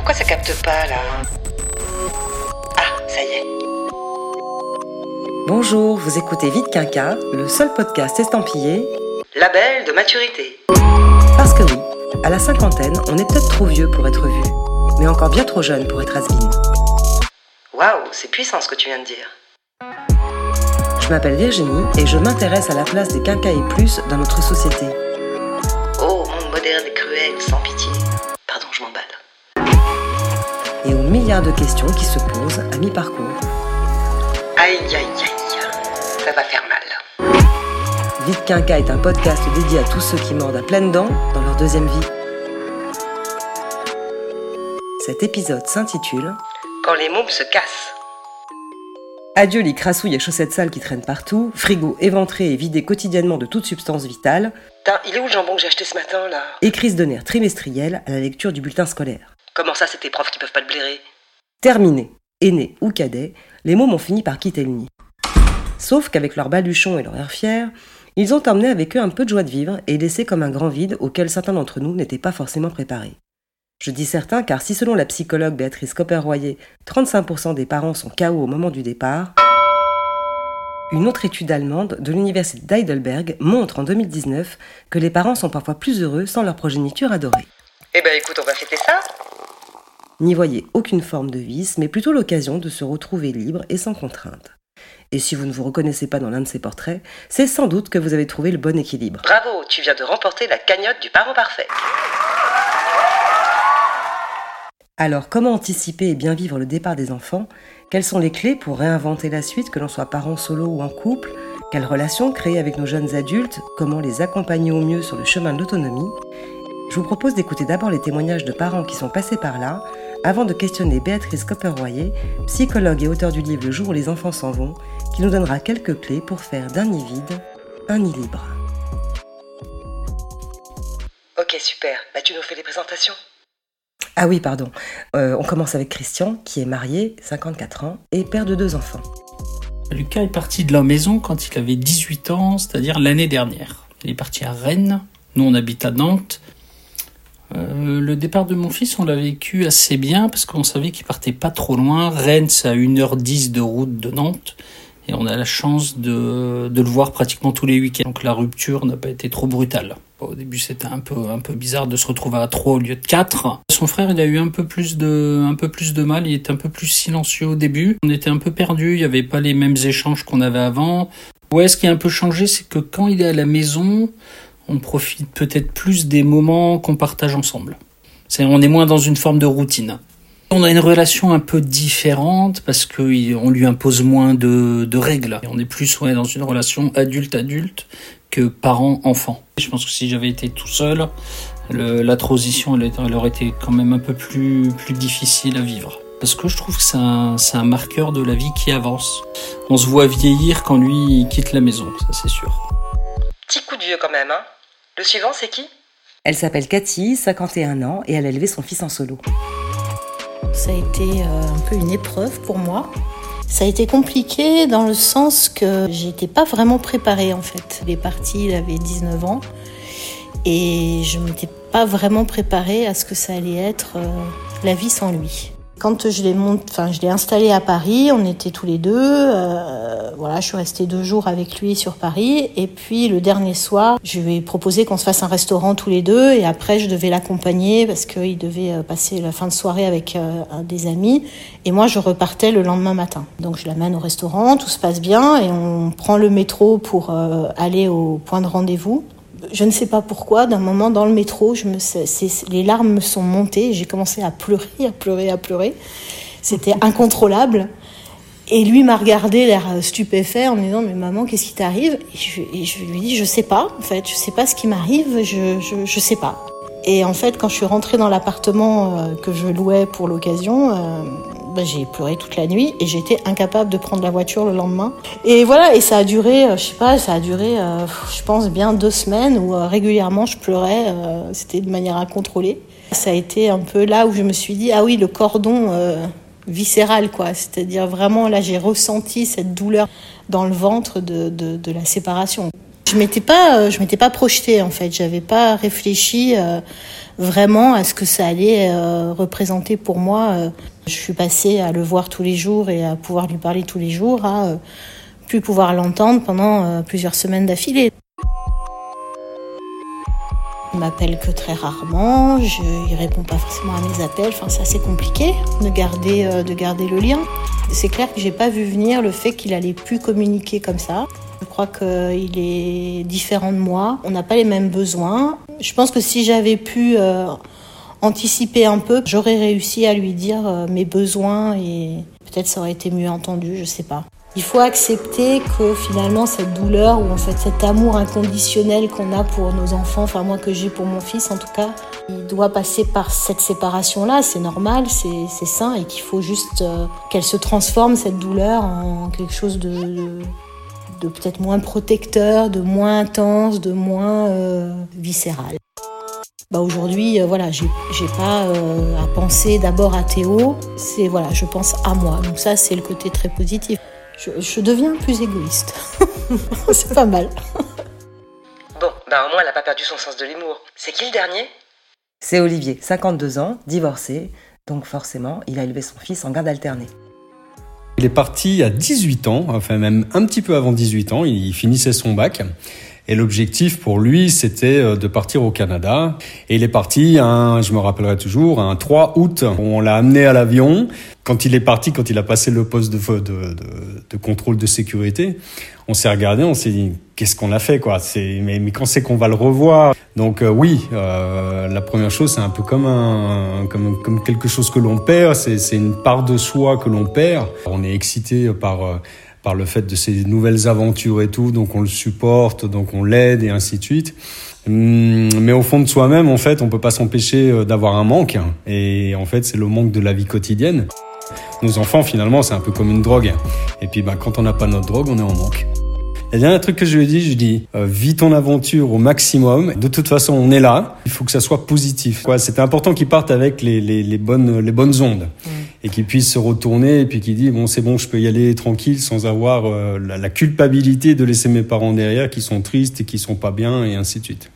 pourquoi ça capte pas là Ah, ça y est. Bonjour, vous écoutez Vite Quinca, le seul podcast estampillé Label de maturité. Parce que oui, à la cinquantaine, on est peut-être trop vieux pour être vu, mais encore bien trop jeune pour être has Waouh, c'est puissant ce que tu viens de dire. Je m'appelle Virginie et je m'intéresse à la place des quinca et plus dans notre société. Et aux milliards de questions qui se posent à mi-parcours. Aïe, aïe, aïe, ça va faire mal. Vite Quinca est un podcast dédié à tous ceux qui mordent à pleines dents dans leur deuxième vie. Cet épisode s'intitule Quand les mômes se cassent. Adieu les crassouilles et chaussettes sales qui traînent partout, frigo éventré et vidé quotidiennement de toute substance vitale, il est où le jambon que j'ai acheté ce matin là? Et crise de nerfs trimestrielle à la lecture du bulletin scolaire. Comment ça, c'est tes profs qui peuvent pas te blairer? Terminés, aînés ou cadets, les mômes ont fini par quitter le nid. Sauf qu'avec leur baluchon et leur air fier, ils ont emmené avec eux un peu de joie de vivre et laissé comme un grand vide auquel certains d'entre nous n'étaient pas forcément préparés. Je dis certains car si selon la psychologue Béatrice Copper-Royer, 35% des parents sont KO au moment du départ, une autre étude allemande de l'université d'Heidelberg montre en 2019 que les parents sont parfois plus heureux sans leur progéniture adorée. Eh ben écoute, on va fêter ça N'y voyez aucune forme de vice, mais plutôt l'occasion de se retrouver libre et sans contrainte. Et si vous ne vous reconnaissez pas dans l'un de ces portraits, c'est sans doute que vous avez trouvé le bon équilibre. Bravo, tu viens de remporter la cagnotte du parent parfait. Alors, comment anticiper et bien vivre le départ des enfants? Quelles sont les clés pour réinventer la suite, que l'on soit parent solo ou en couple? Quelles relations créer avec nos jeunes adultes? Comment les accompagner au mieux sur le chemin de l'autonomie? Je vous propose d'écouter d'abord les témoignages de parents qui sont passés par là, avant de questionner Béatrice Copper-Royer, psychologue et auteur du livre Le jour où les enfants s'en vont, qui nous donnera quelques clés pour faire d'un nid vide un nid libre. Ok, super. Bah tu nous fais les présentations? Ah oui, pardon. Euh, on commence avec Christian, qui est marié, 54 ans, et père de deux enfants. Lucas est parti de la maison quand il avait 18 ans, c'est-à-dire l'année dernière. Il est parti à Rennes, nous on habite à Nantes. Euh, le départ de mon fils, on l'a vécu assez bien parce qu'on savait qu'il partait pas trop loin. Rennes, c'est à 1h10 de route de Nantes. Et on a la chance de, de le voir pratiquement tous les week-ends. Donc la rupture n'a pas été trop brutale. Au début, c'était un peu, un peu bizarre de se retrouver à 3 au lieu de 4. Son frère, il a eu un peu plus de, un peu plus de mal. Il était un peu plus silencieux au début. On était un peu perdu. Il n'y avait pas les mêmes échanges qu'on avait avant. Ouais, ce qui a un peu changé, c'est que quand il est à la maison, on profite peut-être plus des moments qu'on partage ensemble. On est moins dans une forme de routine. On a une relation un peu différente parce qu'on lui impose moins de, règles. Et on est plus ouais, dans une relation adulte-adulte que parent-enfant. Je pense que si j'avais été tout seul, la transition aurait été quand même un peu plus, plus difficile à vivre. Parce que je trouve que c'est un, marqueur de la vie qui avance. On se voit vieillir quand lui quitte la maison, ça c'est sûr. Petit coup de vieux quand même, hein Le suivant, c'est qui? Elle s'appelle Cathy, 51 ans, et elle a élevé son fils en solo. Ça a été euh, un peu une épreuve pour moi. Ça a été compliqué dans le sens que j'étais pas vraiment préparée en fait. Il est parti, il avait 19 ans et je m'étais pas vraiment préparée à ce que ça allait être euh, la vie sans lui. Quand je l'ai monte, enfin je l'ai installé à Paris, on était tous les deux. Euh, voilà, je suis restée deux jours avec lui sur Paris. Et puis le dernier soir, je lui ai proposé qu'on se fasse un restaurant tous les deux. Et après, je devais l'accompagner parce qu'il devait passer la fin de soirée avec euh, des amis. Et moi, je repartais le lendemain matin. Donc je l'amène au restaurant, tout se passe bien et on prend le métro pour euh, aller au point de rendez-vous. Je ne sais pas pourquoi, d'un moment dans le métro, les larmes me sont montées. J'ai commencé à pleurer, à pleurer, à pleurer. C'était incontrôlable. Et lui m'a regardé l'air stupéfait en me disant mais maman qu'est-ce qui t'arrive? Et je, et je, lui dit je sais pas en fait je sais pas ce qui m'arrive je, je, sais pas et en fait quand je suis rentrée dans l'appartement euh, que je louais pour l'occasion euh, ben, j'ai pleuré toute la nuit et j'étais incapable de prendre la voiture le lendemain. Et voilà, et ça a duré, je sais pas, ça a duré, euh, je pense bien deux semaines où euh, régulièrement je pleurais. Euh, C'était de manière incontrôlée. Ça a été un peu là où je me suis dit ah oui le cordon viscéral quoi. C'est-à-dire vraiment là j'ai ressenti cette douleur dans le ventre de, de, la séparation. Je m'étais pas, je m'étais pas projetée en fait. J'avais pas réfléchi vraiment à ce que ça allait représenter pour moi. Je suis passée à le voir tous les jours et à pouvoir lui parler tous les jours, à plus pouvoir l'entendre pendant plusieurs semaines d'affilée. M'appelle que très rarement, je, il répond pas forcément à mes appels, enfin c'est assez compliqué de garder, euh, de garder le lien. C'est clair que j'ai pas vu venir le fait qu'il allait plus communiquer comme ça. Je crois qu'il est différent de moi, on n'a pas les mêmes besoins. Je pense que si j'avais pu euh, anticiper un peu, j'aurais réussi à lui dire euh, mes besoins et peut-être ça aurait été mieux entendu, je sais pas. Il faut accepter que finalement cette douleur ou en fait cet amour inconditionnel qu'on a pour nos enfants, enfin moi que j'ai pour mon fils en tout cas, il doit passer par cette séparation-là, c'est normal, c'est sain et qu'il faut juste euh, qu'elle se transforme cette douleur en quelque chose de, de, peut-être moins protecteur, de moins intense, de moins euh, viscéral. Bah aujourd'hui, euh, voilà, j'ai pas à penser d'abord à Théo, c'est voilà, je pense à moi. Donc ça, c'est le côté très positif je, deviens plus égoïste. c'est pas mal. Bon, bah au moins elle n'a pas perdu son sens de l'humour. C'est qui le dernier? C'est Olivier, 52 ans, divorcé, donc forcément il a élevé son fils en garde alternée. Il est parti à 18 ans, enfin même un petit peu avant 18 ans, il finissait son bac. Et l'objectif pour lui, c'était euh, de partir au Canada. Et il est parti, un, je me rappellerai toujours, un 3 août. On l'a amené à l'avion. Quand il est parti, quand il a passé le poste de, contrôle de sécurité, on s'est regardé, on s'est dit, qu'est-ce qu'on a fait, quoi? C'est, mais, quand c'est qu'on va le revoir? Donc euh, oui, euh, la première chose, c'est un peu comme un, comme, quelque chose que l'on perd. C'est une part de soi que l'on perd. On est excité par euh, par le fait de ces nouvelles aventures et tout, donc on le supporte, donc on l'aide et ainsi de suite. Hum, mais au fond de soi-même, en fait, on peut pas s'empêcher euh, d'avoir un manque. Et en fait, c'est le manque de la vie quotidienne. Nos enfants, finalement, c'est un peu comme une drogue. Et puis, bah, quand on n'a pas notre drogue, on est en manque. Et le dernier truc que je lui ai dit, je lui ai euh, vis ton aventure au maximum. De toute façon, on est là. Il faut que ça soit positif. C'était important qu'il parte avec les, bonnes, les bonnes ondes. Et qu'il puisse se retourner et puis qu'il dit, bon, c'est bon, je peux y aller tranquille sans avoir euh, la, culpabilité de laisser mes parents derrière qui sont tristes et qui sont pas bien et ainsi de suite.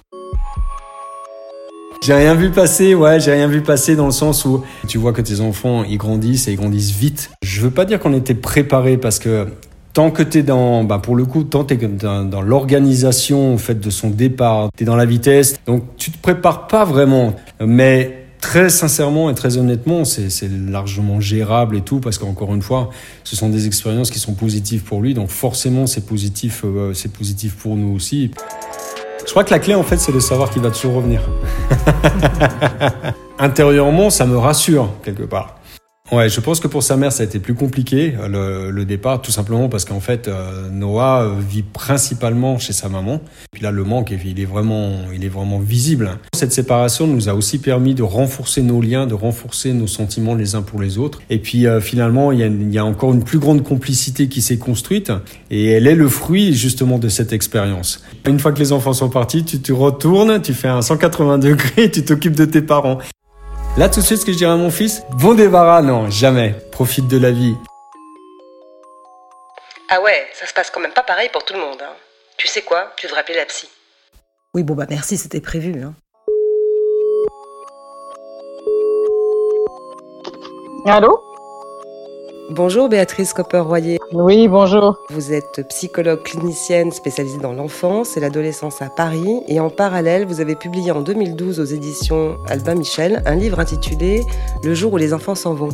J'ai rien vu passer, ouais, j'ai rien vu passer dans le sens où tu vois que tes enfants, ils grandissent et ils grandissent vite. Je veux pas dire qu'on était préparé parce que tant que tu es dans, bah pour le coup, tant tu es dans, dans l'organisation en fait, de son départ, tu es dans la vitesse, donc tu te prépares pas vraiment. Mais très sincèrement et très honnêtement, c'est largement gérable et tout, parce qu'encore une fois, ce sont des expériences qui sont positives pour lui, donc forcément c'est positif, euh, c'est positif pour nous aussi. Je crois que la clé en fait, c'est de savoir qu'il va toujours revenir. Intérieurement, ça me rassure quelque part. Ouais, je pense que pour sa mère, ça a été plus compliqué le, le départ, tout simplement parce qu'en fait, euh, Noah euh, vit principalement chez sa maman. Puis là, le manque, il est vraiment, il est vraiment visible. Cette séparation nous a aussi permis de renforcer nos liens, de renforcer nos sentiments les uns pour les autres. Et puis euh, finalement, il y, a, il y, a, encore une plus grande complicité qui s'est construite, et elle est le fruit justement de cette expérience. Une fois que les enfants sont partis, tu te retournes, tu fais un 180 degrés, tu t'occupes de tes parents. Là, tout de suite, ce que je dirais à mon fils, bon débarras, non, jamais. Profite de la vie. Ah ouais, ça se passe quand même pas pareil pour tout le monde. Hein. Tu sais quoi? Tu devrais appeler la psy. Oui, bon bah merci, c'était prévu. Hein. Allô? Bonjour Béatrice Copper-Royer. Oui, bonjour. Vous êtes psychologue clinicienne spécialisée dans l'enfance et l'adolescence à Paris et en parallèle, vous avez publié en 2012 aux éditions Albin Michel un livre intitulé Le jour où les enfants s'en vont.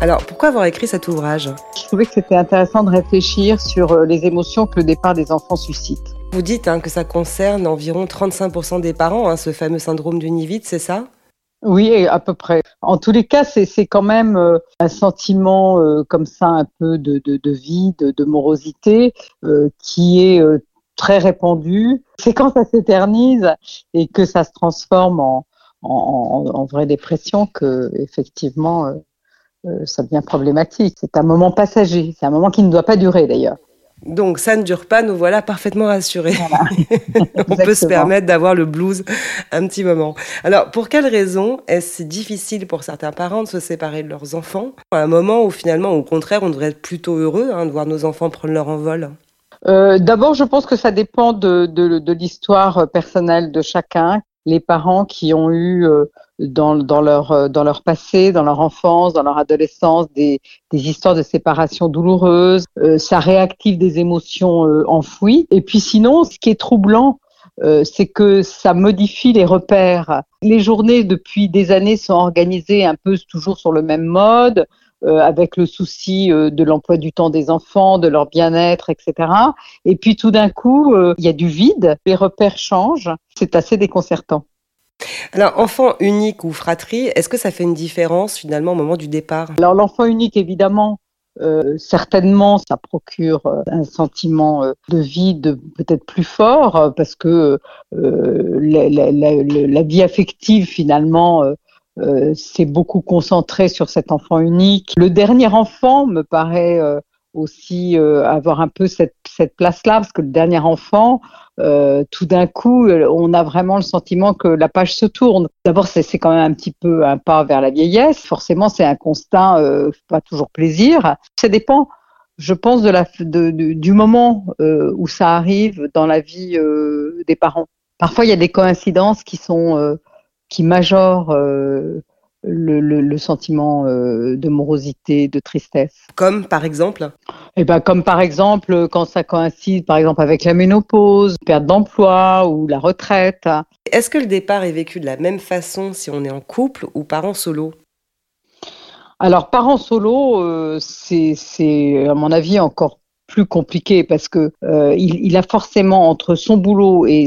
Alors, pourquoi avoir écrit cet ouvrage? Je trouvais que c'était intéressant de réfléchir sur euh, les émotions que le départ des enfants suscite. Vous dites hein, que ça concerne environ 35% des parents, hein, ce fameux syndrome du nid vide, c'est ça? Oui, à peu près. En tous les cas, c'est quand même euh, un sentiment euh, comme ça, un peu de, de, de vide, de morosité, euh, qui est euh, très répandu. C'est quand ça s'éternise et que ça se transforme en, en, en, vraie dépression que, effectivement, euh, ça devient problématique. C'est un moment passager. C'est un moment qui ne doit pas durer, d'ailleurs. Donc ça ne dure pas, nous voilà parfaitement rassurés. Voilà. On peut se permettre d'avoir le blues un petit moment. Alors pour quelles raisons est-ce difficile pour certains parents de se séparer de leurs enfants? À un moment où finalement au contraire on devrait être plutôt heureux hein, de voir nos enfants prendre leur envol? D'abord, je pense que ça dépend de, de, de l'histoire personnelle de chacun. Les parents qui ont eu dans, dans, leur, dans leur passé, dans leur enfance, dans leur adolescence, des, des histoires de séparation douloureuses, ça réactive des émotions enfouies. Et puis sinon, ce qui est troublant, euh, c'est que ça modifie les repères. Les journées depuis des années sont organisées un peu toujours sur le même mode, euh, avec le souci euh, de l'emploi du temps des enfants, de leur bien-être, etc. Et puis tout d'un coup, il y a du vide, les repères changent, c'est assez déconcertant. Alors, enfant unique ou fratrie, est-ce que ça fait une différence finalement au moment du départ? Alors, l'enfant unique, évidemment, euh, certainement, ça procure euh, un sentiment euh, de vide peut-être plus fort parce que la, vie affective finalement s'est beaucoup concentrée sur cet enfant unique. Le dernier enfant me paraît aussi avoir un peu cette place-là parce que le dernier enfant, euh, tout d'un coup, on a vraiment le sentiment que la page se tourne. D'abord, c'est quand même un petit peu un pas vers la vieillesse. Forcément, c'est un constat euh, pas toujours plaisir. Ça dépend, je pense, du moment euh, où ça arrive dans la vie euh, des parents. Parfois, il y a des coïncidences qui sont euh, qui majorent le, sentiment euh, de morosité, de tristesse. Comme par exemple Eh ben, comme par exemple quand ça coïncide, par exemple avec la ménopause, perte d'emploi ou la retraite. Est-ce que le départ est vécu de la même façon si on est en couple ou parent solo? Alors, parent solo, euh, c'est, à mon avis, encore plus compliqué parce que euh, il, il, a forcément entre son boulot et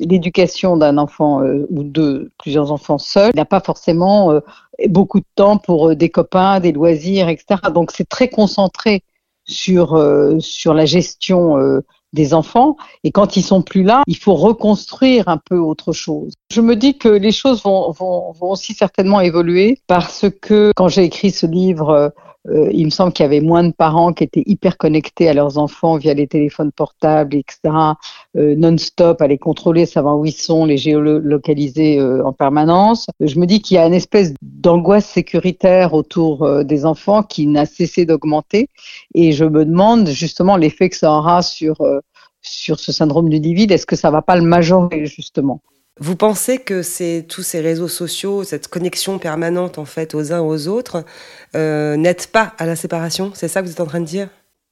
l'éducation d'un enfant euh, ou de plusieurs enfants seuls, il n'a pas forcément euh, beaucoup de temps pour des copains, des loisirs, etc. Donc c'est très concentré sur euh, sur la gestion des enfants et quand ils sont plus là, il faut reconstruire un peu autre chose. Je me dis que les choses vont, vont, vont aussi certainement évoluer parce que quand j'ai écrit ce livre euh, il me semble qu'il y avait moins de parents qui étaient hyper connectés à leurs enfants via les téléphones portables, etc., euh, non-stop, à les contrôler, savoir où ils sont, les géolocaliser euh, en permanence. Je me dis qu'il y a une espèce d'angoisse sécuritaire autour euh, des enfants qui n'a cessé d'augmenter, et je me demande justement l'effet que ça aura sur euh, sur ce syndrome du divide. Est-ce que ça va pas le majorer justement? Vous pensez que c'est tous ces réseaux sociaux, cette connexion permanente en fait aux uns aux autres, euh, n'aide pas à la séparation? C'est ça que vous êtes en train de dire?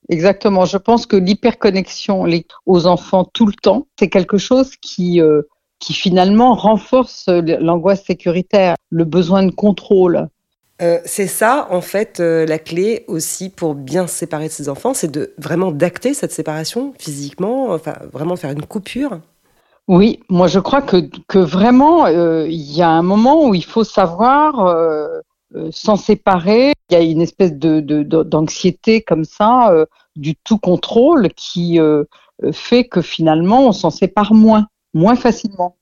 Exactement. Je pense que l'hyperconnexion aux enfants tout le temps, c'est quelque chose qui euh, qui finalement renforce l'angoisse sécuritaire, le besoin de contrôle. Euh, c'est ça, en fait, euh, la clé aussi pour bien se séparer de ses enfants, c'est de vraiment d'acter cette séparation physiquement, enfin vraiment faire une coupure. Oui, moi je crois que, vraiment, euh, il y a un moment où il faut savoir euh, euh s'en séparer. Il y a une espèce de, d'anxiété comme ça, du tout contrôle, qui fait que finalement on s'en sépare moins, moins facilement.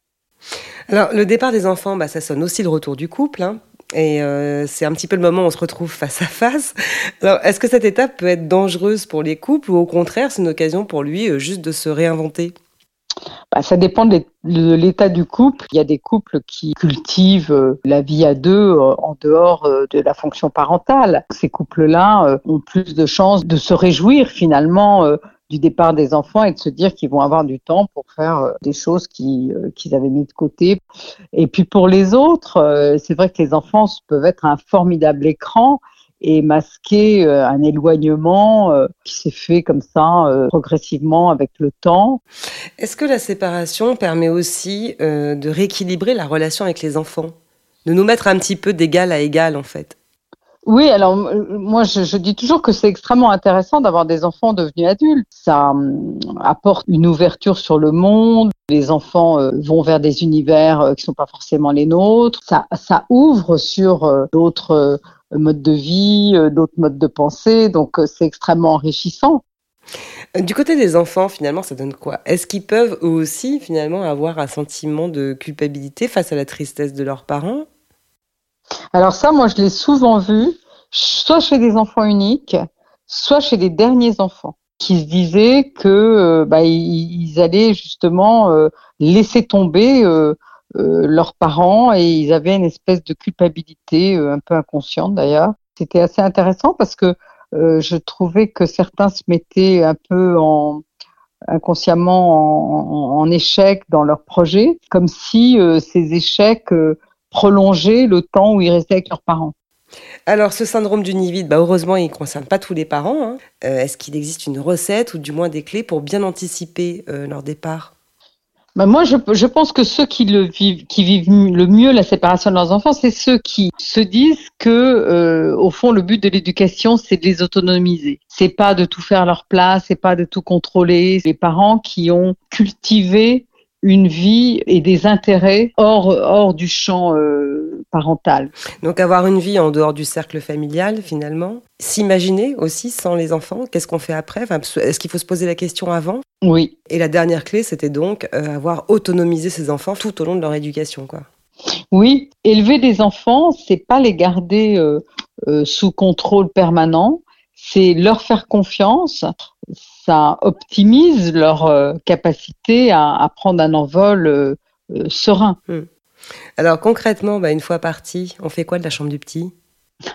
Alors le départ des enfants, bah, ça sonne aussi le retour du couple. Hein. Et c'est un petit peu le moment où on se retrouve face à face. Est-ce que cette étape peut être dangereuse pour les couples ou au contraire, c'est une occasion pour lui juste de se réinventer? Bah, ça dépend de l'état du couple. Il y a des couples qui cultivent euh, la vie à deux euh, en dehors euh, de la fonction parentale. Ces couples-là ont plus de chances de se réjouir finalement du départ des enfants et de se dire qu'ils vont avoir du temps pour faire des choses qu'ils avaient mis de côté. Et puis pour les autres, c'est vrai que les enfants peuvent être un formidable écran et masquer euh, un éloignement euh, qui s'est fait comme ça euh, progressivement avec le temps. Est-ce que la séparation permet aussi de rééquilibrer la relation avec les enfants? De nous mettre un petit peu d'égal à égal en fait oui, alors moi je, je, dis toujours que c'est extrêmement intéressant d'avoir des enfants devenus adultes. Ça hum, apporte une ouverture sur le monde. Les enfants vont vers des univers qui sont pas forcément les nôtres. Ça, ça ouvre sur d'autres modes de vie, euh, d'autres modes de pensée. Donc euh, c'est extrêmement enrichissant. Du côté des enfants, finalement, ça donne quoi? Est-ce qu'ils peuvent eux aussi, finalement, avoir un sentiment de culpabilité face à la tristesse de leurs parents? Alors ça, moi, je l'ai souvent vu, soit chez des enfants uniques, soit chez les derniers enfants, qui se disaient que euh, bah, ils, allaient justement laisser tomber euh, leurs parents et ils avaient une espèce de culpabilité euh, un peu inconsciente d'ailleurs. C'était assez intéressant parce que euh, je trouvais que certains se mettaient un peu en, inconsciemment en, échec dans leurs projets, comme si ces échecs prolongeaient le temps où ils restaient avec leurs parents. Alors, ce syndrome du nid vide, bah, heureusement, il ne concerne pas tous les parents. Hein. Est-ce qu'il existe une recette ou du moins des clés pour bien anticiper leur départ? Bah, moi, je, je, pense que ceux qui le vivent, qui vivent le mieux la séparation de leurs enfants, c'est ceux qui se disent que, euh, au fond, le but de l'éducation, c'est de les autonomiser. C'est pas de tout faire à leur place, c'est pas de tout contrôler. Les parents qui ont cultivé une vie et des intérêts hors, hors du champ euh, parental. Donc avoir une vie en dehors du cercle familial finalement. S'imaginer aussi sans les enfants, qu'est-ce qu'on fait après? Est-ce qu'il faut se poser la question avant? Oui. Et la dernière clé, c'était donc euh, avoir autonomisé ses enfants tout au long de leur éducation. quoi. Oui, élever des enfants, c'est pas les garder euh, sous contrôle permanent, c'est leur faire confiance, ça optimise leur euh, capacité à, prendre un envol euh, euh, serein. Hmm. Alors concrètement, bah, une fois parti, on fait quoi de la chambre du petit?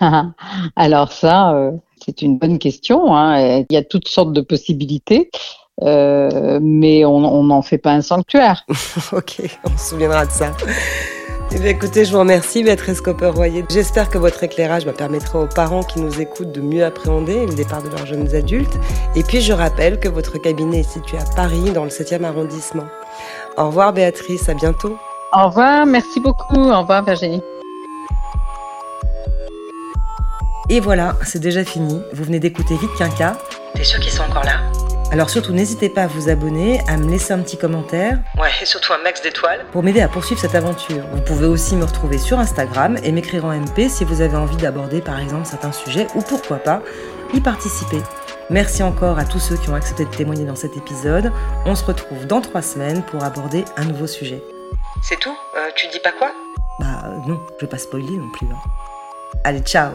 Alors ça, c'est une bonne question. Hein. Il y a toutes sortes de possibilités. mais on n'en fait pas un sanctuaire. ok, on se souviendra de ça. Eh écoutez, je vous remercie, Béatrice Copper-Royer. J'espère que votre éclairage permettra aux parents qui nous écoutent de mieux appréhender le départ de leurs jeunes adultes. Et puis, je rappelle que votre cabinet est situé à Paris, dans le 7e arrondissement. Au revoir, Béatrice. À bientôt. Au revoir. Merci beaucoup. Au revoir, Virginie. Et voilà, c'est déjà fini. Vous venez d'écouter Vite Quinca. T'es sûr qu'ils sont encore là? Alors surtout, n'hésitez pas à vous abonner, à me laisser un petit commentaire. Ouais, et surtout un max d'étoiles. Pour m'aider à poursuivre cette aventure. Vous pouvez aussi me retrouver sur Instagram et m'écrire en MP si vous avez envie d'aborder par exemple certains sujets ou pourquoi pas y participer. Merci encore à tous ceux qui ont accepté de témoigner dans cet épisode. On se retrouve dans trois semaines pour aborder un nouveau sujet. C'est tout? Euh, Tu dis pas quoi? Bah non, je vais pas spoiler non plus. Hein. Allez, ciao